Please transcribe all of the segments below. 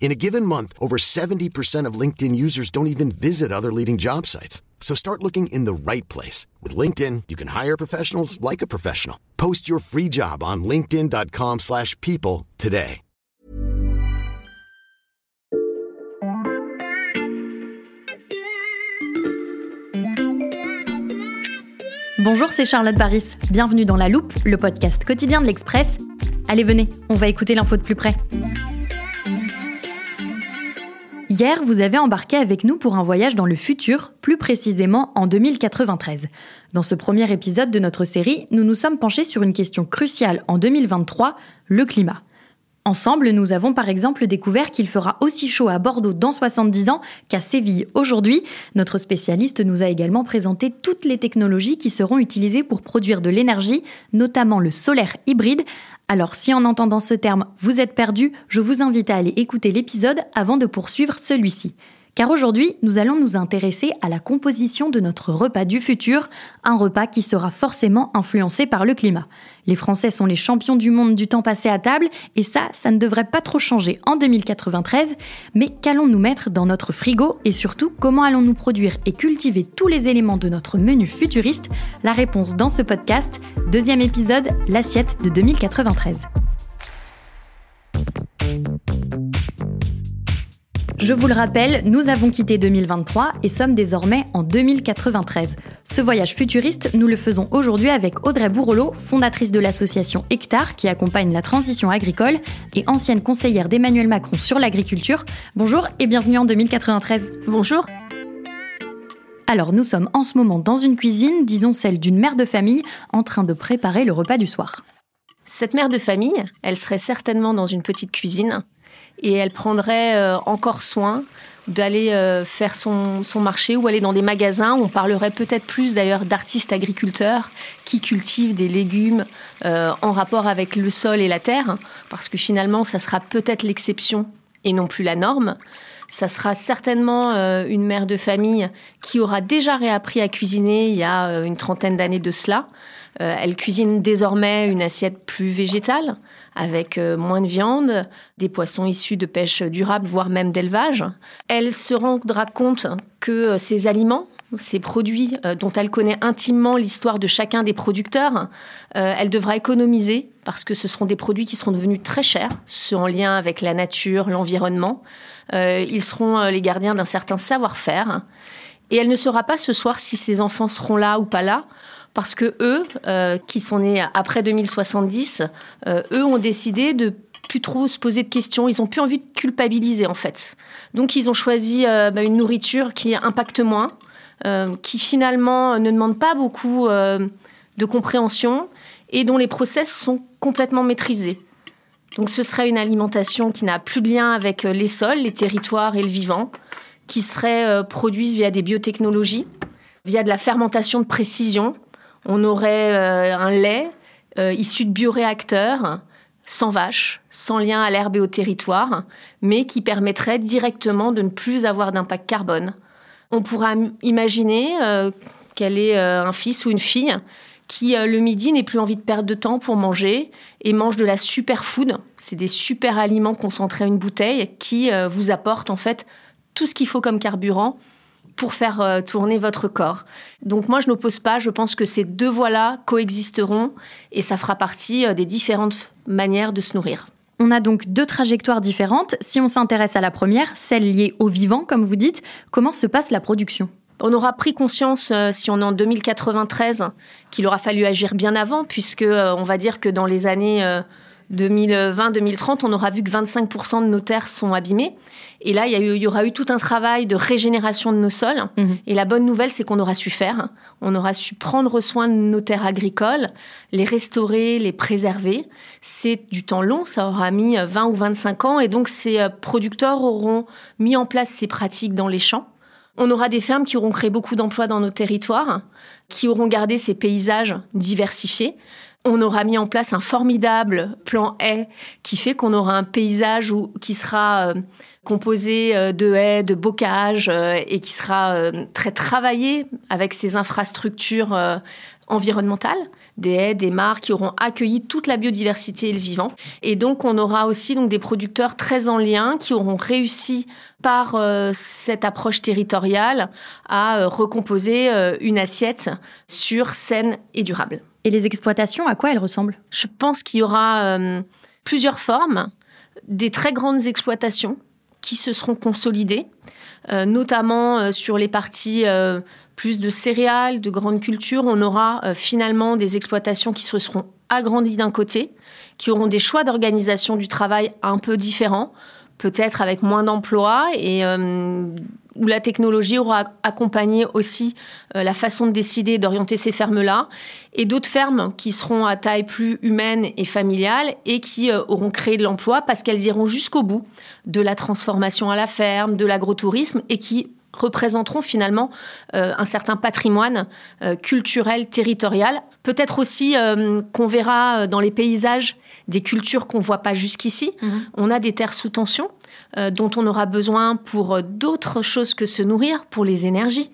In a given month, over 70% of LinkedIn users don't even visit other leading job sites. So start looking in the right place. With LinkedIn, you can hire professionals like a professional. Post your free job on linkedin.com slash people today. Bonjour, c'est Charlotte Baris. Bienvenue dans La Loupe, le podcast quotidien de l'Express. Allez, venez, on va écouter l'info de plus près. Hier, vous avez embarqué avec nous pour un voyage dans le futur, plus précisément en 2093. Dans ce premier épisode de notre série, nous nous sommes penchés sur une question cruciale en 2023, le climat. Ensemble, nous avons par exemple découvert qu'il fera aussi chaud à Bordeaux dans 70 ans qu'à Séville aujourd'hui. Notre spécialiste nous a également présenté toutes les technologies qui seront utilisées pour produire de l'énergie, notamment le solaire hybride. Alors si en entendant ce terme vous êtes perdu, je vous invite à aller écouter l'épisode avant de poursuivre celui-ci. Car aujourd'hui, nous allons nous intéresser à la composition de notre repas du futur, un repas qui sera forcément influencé par le climat. Les Français sont les champions du monde du temps passé à table, et ça, ça ne devrait pas trop changer en 2093. Mais qu'allons-nous mettre dans notre frigo, et surtout, comment allons-nous produire et cultiver tous les éléments de notre menu futuriste? La réponse dans ce podcast, deuxième épisode, l'assiette de 2093. Je vous le rappelle, nous avons quitté 2023 et sommes désormais en 2093. Ce voyage futuriste, nous le faisons aujourd'hui avec Audrey Bourrelot, fondatrice de l'association Hectare qui accompagne la transition agricole et ancienne conseillère d'Emmanuel Macron sur l'agriculture. Bonjour et bienvenue en 2093. Bonjour. Alors nous sommes en ce moment dans une cuisine, disons celle d'une mère de famille, en train de préparer le repas du soir. Cette mère de famille, elle serait certainement dans une petite cuisine et elle prendrait euh, encore soin d'aller euh, faire son, marché ou aller dans des magasins. On parlerait peut-être plus d'ailleurs d'artistes agriculteurs qui cultivent des légumes euh, en rapport avec le sol et la terre, parce que finalement, ça sera peut-être l'exception et non plus la norme. Ça sera certainement une mère de famille qui aura déjà réappris à cuisiner il y a une trentaine d'années de cela. elle cuisine désormais une assiette plus végétale avec euh, moins de viande, des poissons issus de pêche durable, voire même d'élevage. Elle se rendra compte que euh, ces aliments, ces produits euh, dont elle connaît intimement l'histoire de chacun des producteurs, elle devra économiser parce que ce seront des produits qui seront devenus très chers, ceux en lien avec la nature, l'environnement. ils seront les gardiens d'un certain savoir-faire. Et elle ne saura pas ce soir si ses enfants seront là ou pas là, parce que eux, euh, qui sont nés après 2070, euh, eux ont décidé de plus trop se poser de questions. Ils ont plus envie de culpabiliser en fait. Donc ils ont choisi euh, bah, une nourriture qui impacte moins, qui finalement ne demande pas beaucoup de compréhension et dont les process sont complètement maîtrisés. Donc ce serait une alimentation qui n'a plus de lien avec les sols, les territoires et le vivant, qui serait produite via des biotechnologies, via de la fermentation de précision, on aurait euh, un lait euh, issu de bioréacteurs, sans vaches, sans lien à l'herbe et au territoire, mais qui permettrait directement de ne plus avoir d'impact carbone. On pourra imaginer euh, qu'elle est un fils ou une fille qui, le midi, n'ait plus envie de perdre de temps pour manger et mange de la superfood. C'est des super aliments concentrés à une bouteille qui vous apportent en fait tout ce qu'il faut comme carburant pour faire euh, tourner votre corps. Donc moi, je n'oppose pas, je pense que ces deux voies-là coexisteront et ça fera partie euh, des différentes manières de se nourrir. On a donc deux trajectoires différentes. Si on s'intéresse à la première, celle liée au vivant, comme vous dites, comment se passe la production? On aura pris conscience, euh, si on est en 2093, qu'il aura fallu agir bien avant, puisque euh, on va dire que dans les années 2020-2030, on aura vu que 25% de nos terres sont abîmées. Et là, il y, aura eu tout un travail de régénération de nos sols. Mhm. Et la bonne nouvelle, c'est qu'on aura su faire. On aura su prendre soin de nos terres agricoles, les restaurer, les préserver. C'est du temps long, ça aura mis 20 ou 25 ans. Et donc, ces euh, producteurs auront mis en place ces pratiques dans les champs. On aura des fermes qui auront créé beaucoup d'emplois dans nos territoires, qui auront gardé ces paysages diversifiés. On aura mis en place un formidable plan haie qui fait qu'on aura un paysage qui sera euh, composé euh, de haies, de bocages euh, et qui sera très travaillé avec ces infrastructures environnementales, des haies, des mares qui auront accueilli toute la biodiversité et le vivant. Et donc on aura aussi donc des producteurs très en lien qui auront réussi par cette approche territoriale à recomposer une assiette sûre, saine et durable. Et les exploitations, à quoi elles ressemblent? Je pense qu'il y aura euh, plusieurs formes, des très grandes exploitations qui se seront consolidées, euh, notamment euh, sur les parties plus de céréales, de grandes cultures. On aura finalement des exploitations qui se seront agrandies d'un côté, qui auront des choix d'organisation du travail un peu différents, peut-être avec moins d'emplois et où la technologie aura accompagné aussi euh, la façon de décider d'orienter ces fermes-là, et d'autres fermes qui seront à taille plus humaine et familiale et qui euh, auront créé de l'emploi parce qu'elles iront jusqu'au bout de la transformation à la ferme, de l'agrotourisme, et qui représenteront finalement euh, un certain patrimoine culturel, territorial. Peut-être aussi qu'on verra dans les paysages des cultures qu'on ne voit pas jusqu'ici. Mhm. On a des terres sous tension euh, dont on aura besoin pour euh, d'autres choses que se nourrir, pour les énergies.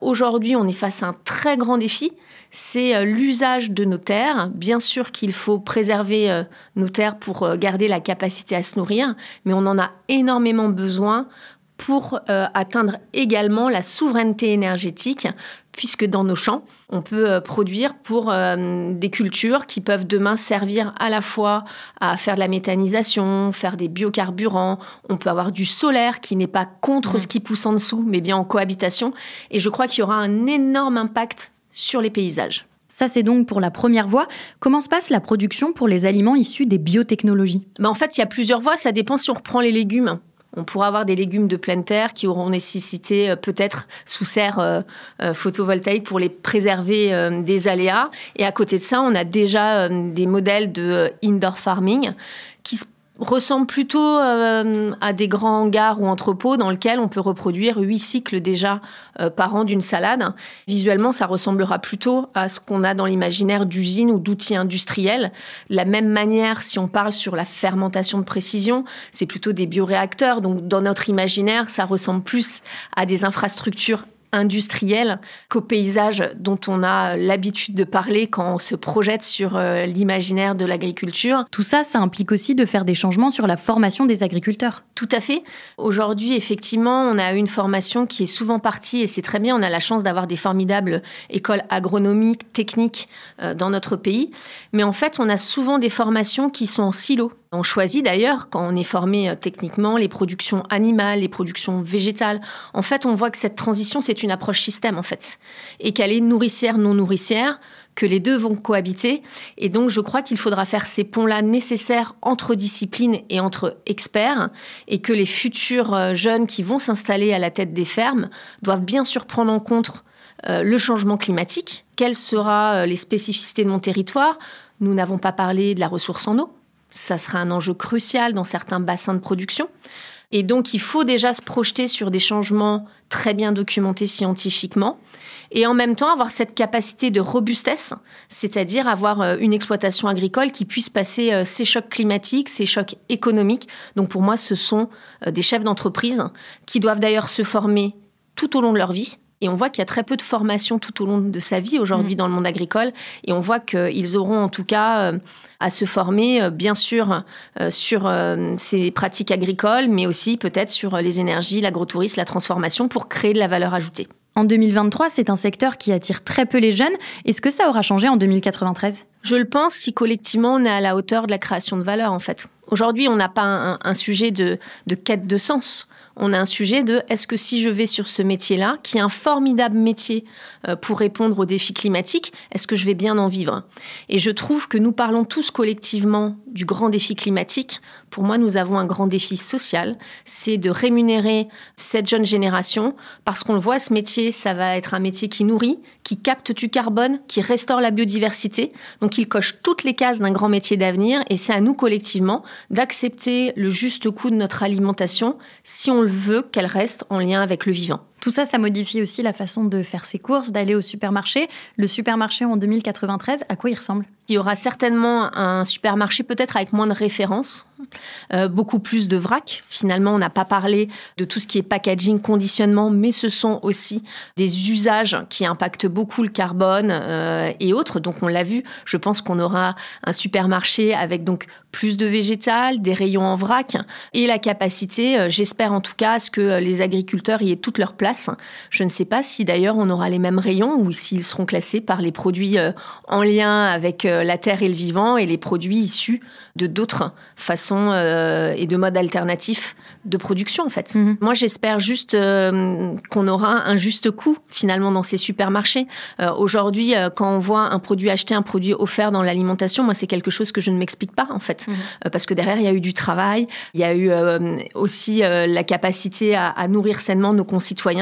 Aujourd'hui, on est face à un très grand défi, c'est euh, l'usage de nos terres. Bien sûr qu'il faut préserver nos terres pour garder la capacité à se nourrir, mais on en a énormément besoin pour atteindre également la souveraineté énergétique puisque dans nos champs, on peut euh, produire pour euh, des cultures qui peuvent demain servir à la fois à faire de la méthanisation, faire des biocarburants. On peut avoir du solaire qui n'est pas contre mmh. ce qui pousse en dessous, mais bien en cohabitation. Et je crois qu'il y aura un énorme impact sur les paysages. Ça, c'est donc pour la première voie. Comment se passe la production pour les aliments issus des biotechnologies? Ben, En fait, il y a plusieurs voies. Ça dépend si on reprend les légumes. On pourra avoir des légumes de pleine terre qui auront nécessité euh, peut-être sous serre euh, euh, photovoltaïque pour les préserver des aléas. Et à côté de ça, on a déjà des modèles de indoor farming qui se ressemble plutôt euh, à des grands hangars ou entrepôts dans lesquels on peut reproduire huit cycles déjà euh, par an d'une salade. Visuellement, ça ressemblera plutôt à ce qu'on a dans l'imaginaire d'usines ou d'outils industriels. De la même manière, si on parle sur la fermentation de précision, c'est plutôt des bioréacteurs. Donc, dans notre imaginaire, ça ressemble plus à des infrastructures industriel qu'au paysage dont on a l'habitude de parler quand on se projette sur euh, l'imaginaire de l'agriculture. Tout ça, ça implique aussi de faire des changements sur la formation des agriculteurs. Tout à fait. Aujourd'hui, effectivement, on a une formation qui est souvent partie, et c'est très bien, on a la chance d'avoir des formidables écoles agronomiques, techniques euh, dans notre pays, mais en fait, on a souvent des formations qui sont en silo. On choisit d'ailleurs, quand on est formé euh, techniquement, les productions animales, les productions végétales. En fait, on voit que cette transition, c'est une approche système, en fait. Et qu'elle est nourricière, non nourricière, que les deux vont cohabiter. Et donc, je crois qu'il faudra faire ces ponts-là nécessaires entre disciplines et entre experts. Et que les futurs euh, jeunes qui vont s'installer à la tête des fermes doivent bien sûr prendre en compte euh, le changement climatique. Quelles seront les spécificités de mon territoire? Nous n'avons pas parlé de la ressource en eau ça sera un enjeu crucial dans certains bassins de production. Et donc, il faut déjà se projeter sur des changements très bien documentés scientifiquement et en même temps avoir cette capacité de robustesse, c'est-à-dire avoir euh, une exploitation agricole qui puisse passer euh, ces chocs climatiques, ces chocs économiques. Donc, pour moi, ce sont euh, des chefs d'entreprise qui doivent d'ailleurs se former tout au long de leur vie et on voit qu'il y a très peu de formation tout au long de sa vie aujourd'hui mm. dans le monde agricole. Et on voit qu'ils auront en tout cas euh, à se former, euh, bien sûr, euh, sur ces pratiques agricoles, mais aussi peut-être sur les énergies, l'agrotourisme, la transformation pour créer de la valeur ajoutée. En 2023, c'est un secteur qui attire très peu les jeunes. Est-ce que ça aura changé en 2093 Je le pense si collectivement on est à la hauteur de la création de valeur en fait. Aujourd'hui, on n'a pas un, sujet de, quête de sens. On a un sujet de est-ce que si je vais sur ce métier-là, qui est un formidable métier euh, pour répondre aux défis climatiques, est-ce que je vais bien en vivre? Et je trouve que nous parlons tous collectivement du grand défi climatique. Pour moi, nous avons un grand défi social, c'est de rémunérer cette jeune génération parce qu'on le voit, ce métier, ça va être un métier qui nourrit, qui capte du carbone, qui restaure la biodiversité. Il coche toutes les cases d'un grand métier d'avenir et c'est à nous collectivement d'accepter le juste coût de notre alimentation si on le veut qu'elle reste en lien avec le vivant. Tout ça, ça modifie aussi la façon de faire ses courses, d'aller au supermarché. Le supermarché en 2093, à quoi il ressemble? Il y aura certainement un supermarché peut-être avec moins de références, euh, beaucoup plus de vrac. Finalement, on n'a pas parlé de tout ce qui est packaging, conditionnement, mais ce sont aussi des usages qui impactent beaucoup le carbone euh, et autres. Donc, on l'a vu. Je pense qu'on aura un supermarché avec donc plus de végétal, des rayons en vrac et la capacité, euh, j'espère en tout cas, à ce que les agriculteurs y aient toute leur place je ne sais pas si d'ailleurs on aura les mêmes rayons ou s'ils seront classés par les produits euh, en lien avec euh, la terre et le vivant et les produits issus de d'autres façons euh, et de modes alternatifs de production en fait. Mhm. Moi j'espère juste qu'on aura un juste coût finalement dans ces supermarchés. Aujourd'hui quand on voit un produit acheté, un produit offert dans l'alimentation, moi c'est quelque chose que je ne m'explique pas en fait. Mhm. parce que derrière il y a eu du travail, il y a eu aussi la capacité à nourrir sainement nos concitoyens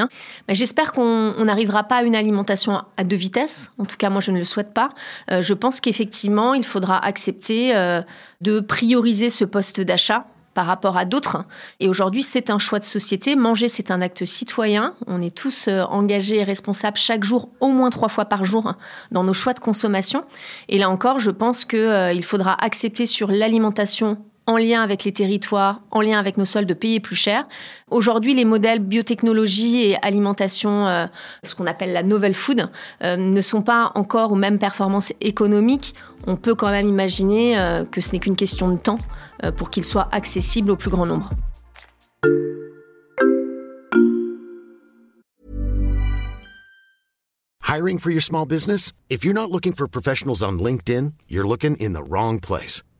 J'espère qu'on n'arrivera pas à une alimentation à deux vitesses. En tout cas, moi, je ne le souhaite pas. Euh, je pense qu'effectivement, il faudra accepter euh, de prioriser ce poste d'achat par rapport à d'autres. Et aujourd'hui, c'est un choix de société. Manger, c'est un acte citoyen. On est tous euh, engagés et responsables chaque jour, au moins trois fois par jour, dans nos choix de consommation. Et là encore, je pense qu'il faudra accepter sur l'alimentation en lien avec les territoires, en lien avec nos sols, de payer plus cher. Aujourd'hui, les modèles biotechnologie et alimentation, euh, ce qu'on appelle la novel food, euh, ne sont pas encore aux mêmes performances économiques. On peut quand même imaginer euh, que ce n'est qu'une question de temps pour qu'ils soient accessibles au plus grand nombre. Hiring for your small business? If you're not looking for professionals on LinkedIn, you're looking in the wrong place.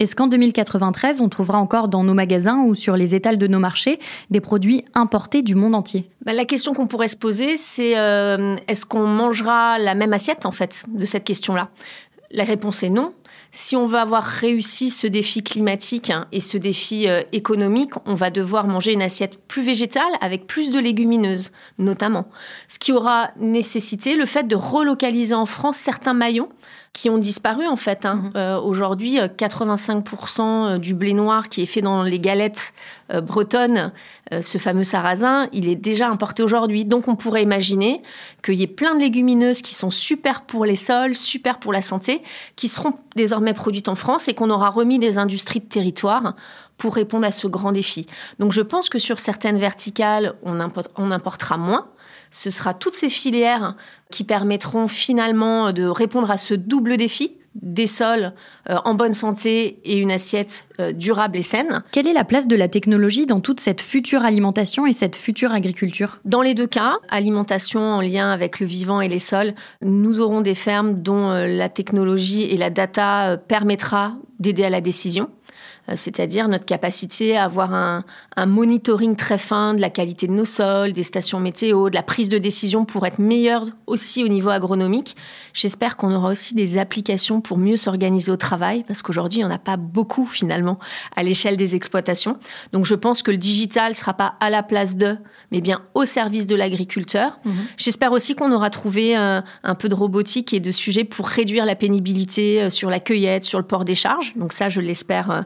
Est-ce qu'en 2093, on trouvera encore dans nos magasins ou sur les étals de nos marchés des produits importés du monde entier? Bah, La question qu'on pourrait se poser, c'est euh, est-ce qu'on mangera la même assiette, en fait, de cette question-là? La réponse est non. Si on veut avoir réussi ce défi climatique et ce défi euh, économique, on va devoir manger une assiette plus végétale avec plus de légumineuses, notamment. Ce qui aura nécessité le fait de relocaliser en France certains maillons qui ont disparu en fait. Hein. Mhm. Euh, aujourd'hui, 85% euh, du blé noir qui est fait dans les galettes euh, bretonnes, ce fameux sarrasin, il est déjà importé aujourd'hui. Donc on pourrait imaginer qu'il y ait plein de légumineuses qui sont super pour les sols, super pour la santé, qui seront désormais produites en France et qu'on aura remis des industries de territoire pour répondre à ce grand défi. Donc je pense que sur certaines verticales, on, on importera moins ce sera toutes ces filières qui permettront finalement de répondre à ce double défi des sols euh, en bonne santé et une assiette euh, durable et saine. Quelle est la place de la technologie dans toute cette future alimentation et cette future agriculture? Dans les deux cas, alimentation en lien avec le vivant et les sols, nous aurons des fermes dont euh, la technologie et la data permettra d'aider à la décision. Euh, c'est-à-dire notre capacité à avoir un, monitoring très fin de la qualité de nos sols, des stations météo, de la prise de décision pour être meilleur aussi au niveau agronomique. J'espère qu'on aura aussi des applications pour mieux s'organiser au travail, parce qu'aujourd'hui, il n'y en a pas beaucoup finalement à l'échelle des exploitations. Donc je pense que le digital ne sera pas à la place de, mais bien au service de l'agriculteur. Mhm. J'espère aussi qu'on aura trouvé euh, un peu de robotique et de sujets pour réduire la pénibilité euh, sur la cueillette, sur le port des charges. Donc ça, je l'espère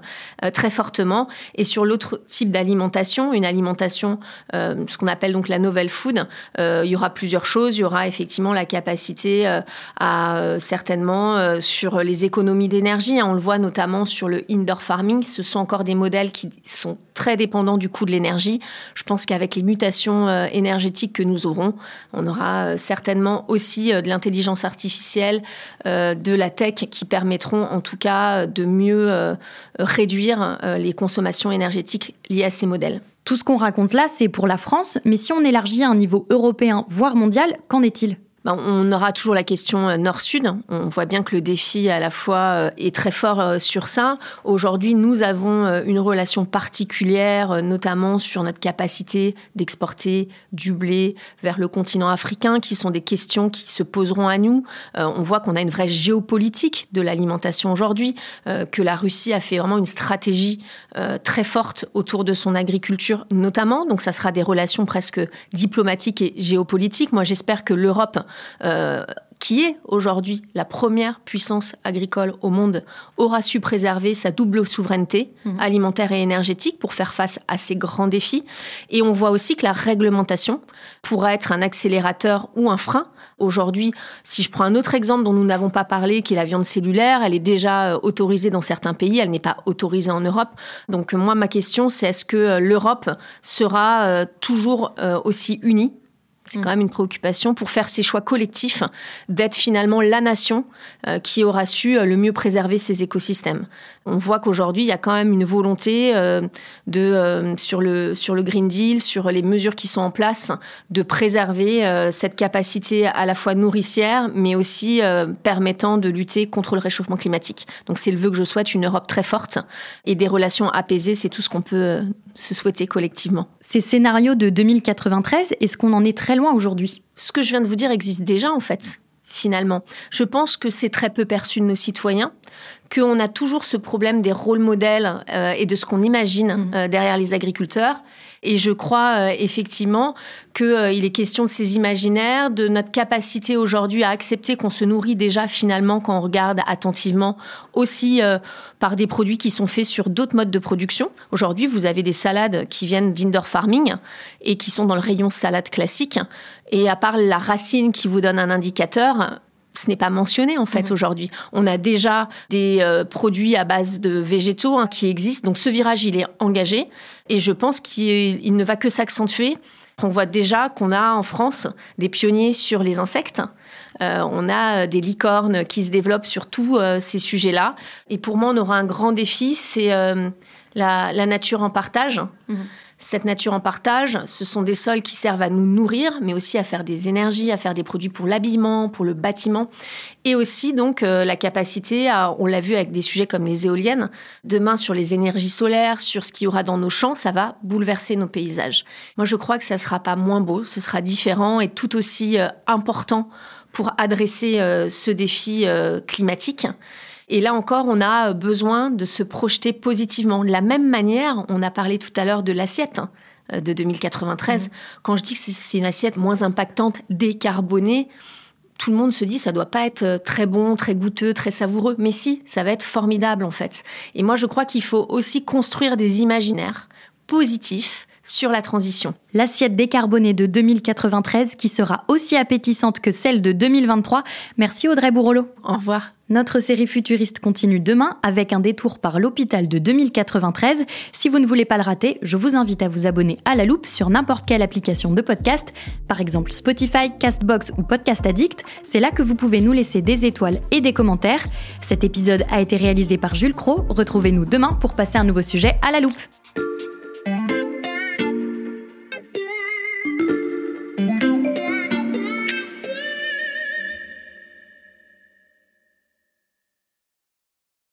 très fortement. Et sur l'autre type d'alimentation, une alimentation, euh, ce qu'on appelle donc la novel food, euh, il y aura plusieurs choses. Il y aura effectivement la capacité à certainement sur les économies d'énergie. Hein. on le voit notamment sur le indoor farming. Ce sont encore des modèles qui sont très dépendants du coût de l'énergie. Je pense qu'avec les mutations énergétiques que nous aurons, on aura certainement aussi de l'intelligence artificielle, de la tech qui permettront en tout cas de mieux réduire euh, les consommations énergétiques liées à ces modèles. Tout ce qu'on raconte là, c'est pour la France, mais si on élargit à un niveau européen, voire mondial, qu'en est-il? Ben, on aura toujours la question euh, nord-sud. On voit bien que le défi à la fois euh, est très fort euh, sur ça. Aujourd'hui, nous avons une relation particulière, notamment sur notre capacité d'exporter du blé vers le continent africain, qui sont des questions qui se poseront à nous. On voit qu'on a une vraie géopolitique de l'alimentation aujourd'hui, que la Russie a fait vraiment une stratégie très forte autour de son agriculture, notamment. Donc, ça sera des relations presque diplomatiques et géopolitiques. Moi, j'espère que l'Europe euh, qui est aujourd'hui la première puissance agricole au monde, aura su préserver sa double souveraineté mhm. alimentaire et énergétique pour faire face à ces grands défis. Et on voit aussi que la réglementation pourra être un accélérateur ou un frein. Aujourd'hui, si je prends un autre exemple dont nous n'avons pas parlé, qui est la viande cellulaire, elle est déjà euh, autorisée dans certains pays, elle n'est pas autorisée en Europe. Donc moi, ma question, c'est est-ce que euh, l'Europe sera toujours aussi unie c'est quand mm. même une préoccupation pour faire ces choix collectifs d'être finalement la nation euh, qui aura su euh, le mieux préserver ses écosystèmes. On voit qu'aujourd'hui, il y a quand même une volonté euh, de, sur, le, sur le Green Deal, sur les mesures qui sont en place, de préserver cette capacité à la fois nourricière, mais aussi permettant de lutter contre le réchauffement climatique. Donc c'est le vœu que je souhaite, une Europe très forte et des relations apaisées, c'est tout ce qu'on peut se souhaiter collectivement. Ces scénarios de 2093, est-ce qu'on en est très loin aujourd'hui Ce que je viens de vous dire existe déjà en fait finalement. Je pense que c'est très peu perçu de nos citoyens, qu'on a toujours ce problème des rôles modèles euh, et de ce qu'on imagine mmh. euh, derrière les agriculteurs. Et je crois euh, effectivement qu'il euh, est question de ces imaginaires, de notre capacité aujourd'hui à accepter qu'on se nourrit déjà finalement quand on regarde attentivement aussi euh, par des produits qui sont faits sur d'autres modes de production. Aujourd'hui, vous avez des salades qui viennent d'indoor farming et qui sont dans le rayon salade classique. Et à part la racine qui vous donne un indicateur, ce n'est pas mentionné en fait mhm. aujourd'hui. On a déjà des euh, produits à base de végétaux hein, qui existent, donc ce virage il est engagé et je pense qu'il ne va que s'accentuer. On voit déjà qu'on a en France des pionniers sur les insectes. Euh, on a des licornes qui se développent sur tous euh, ces sujets-là. Et pour moi, on aura un grand défi, c'est la, nature en partage. Mhm. Cette nature en partage, ce sont des sols qui servent à nous nourrir, mais aussi à faire des énergies, à faire des produits pour l'habillement, pour le bâtiment, et aussi donc euh, la capacité, à, on l'a vu avec des sujets comme les éoliennes, demain sur les énergies solaires, sur ce qu'il y aura dans nos champs, ça va bouleverser nos paysages. Moi, je crois que ça sera pas moins beau, ce sera différent et tout aussi euh, important pour adresser euh, ce défi climatique. Et là encore, on a besoin de se projeter positivement. De la même manière, on a parlé tout à l'heure de l'assiette hein, de 2093. Mmh. Quand je dis que c'est une assiette moins impactante, décarbonée, tout le monde se dit ça doit pas être euh, très bon, très goûteux, très savoureux, mais si, ça va être formidable en fait. Et moi je crois qu'il faut aussi construire des imaginaires positifs sur la transition. L'assiette décarbonée de 2093 qui sera aussi appétissante que celle de 2023. Merci Audrey Bourrolo. Au revoir. Notre série futuriste continue demain avec un détour par l'hôpital de 2093. Si vous ne voulez pas le rater, je vous invite à vous abonner à la loupe sur n'importe quelle application de podcast, par exemple Spotify, Castbox ou Podcast Addict. C'est là que vous pouvez nous laisser des étoiles et des commentaires. Cet épisode a été réalisé par Jules Cro. Retrouvez-nous demain pour passer un nouveau sujet à la loupe.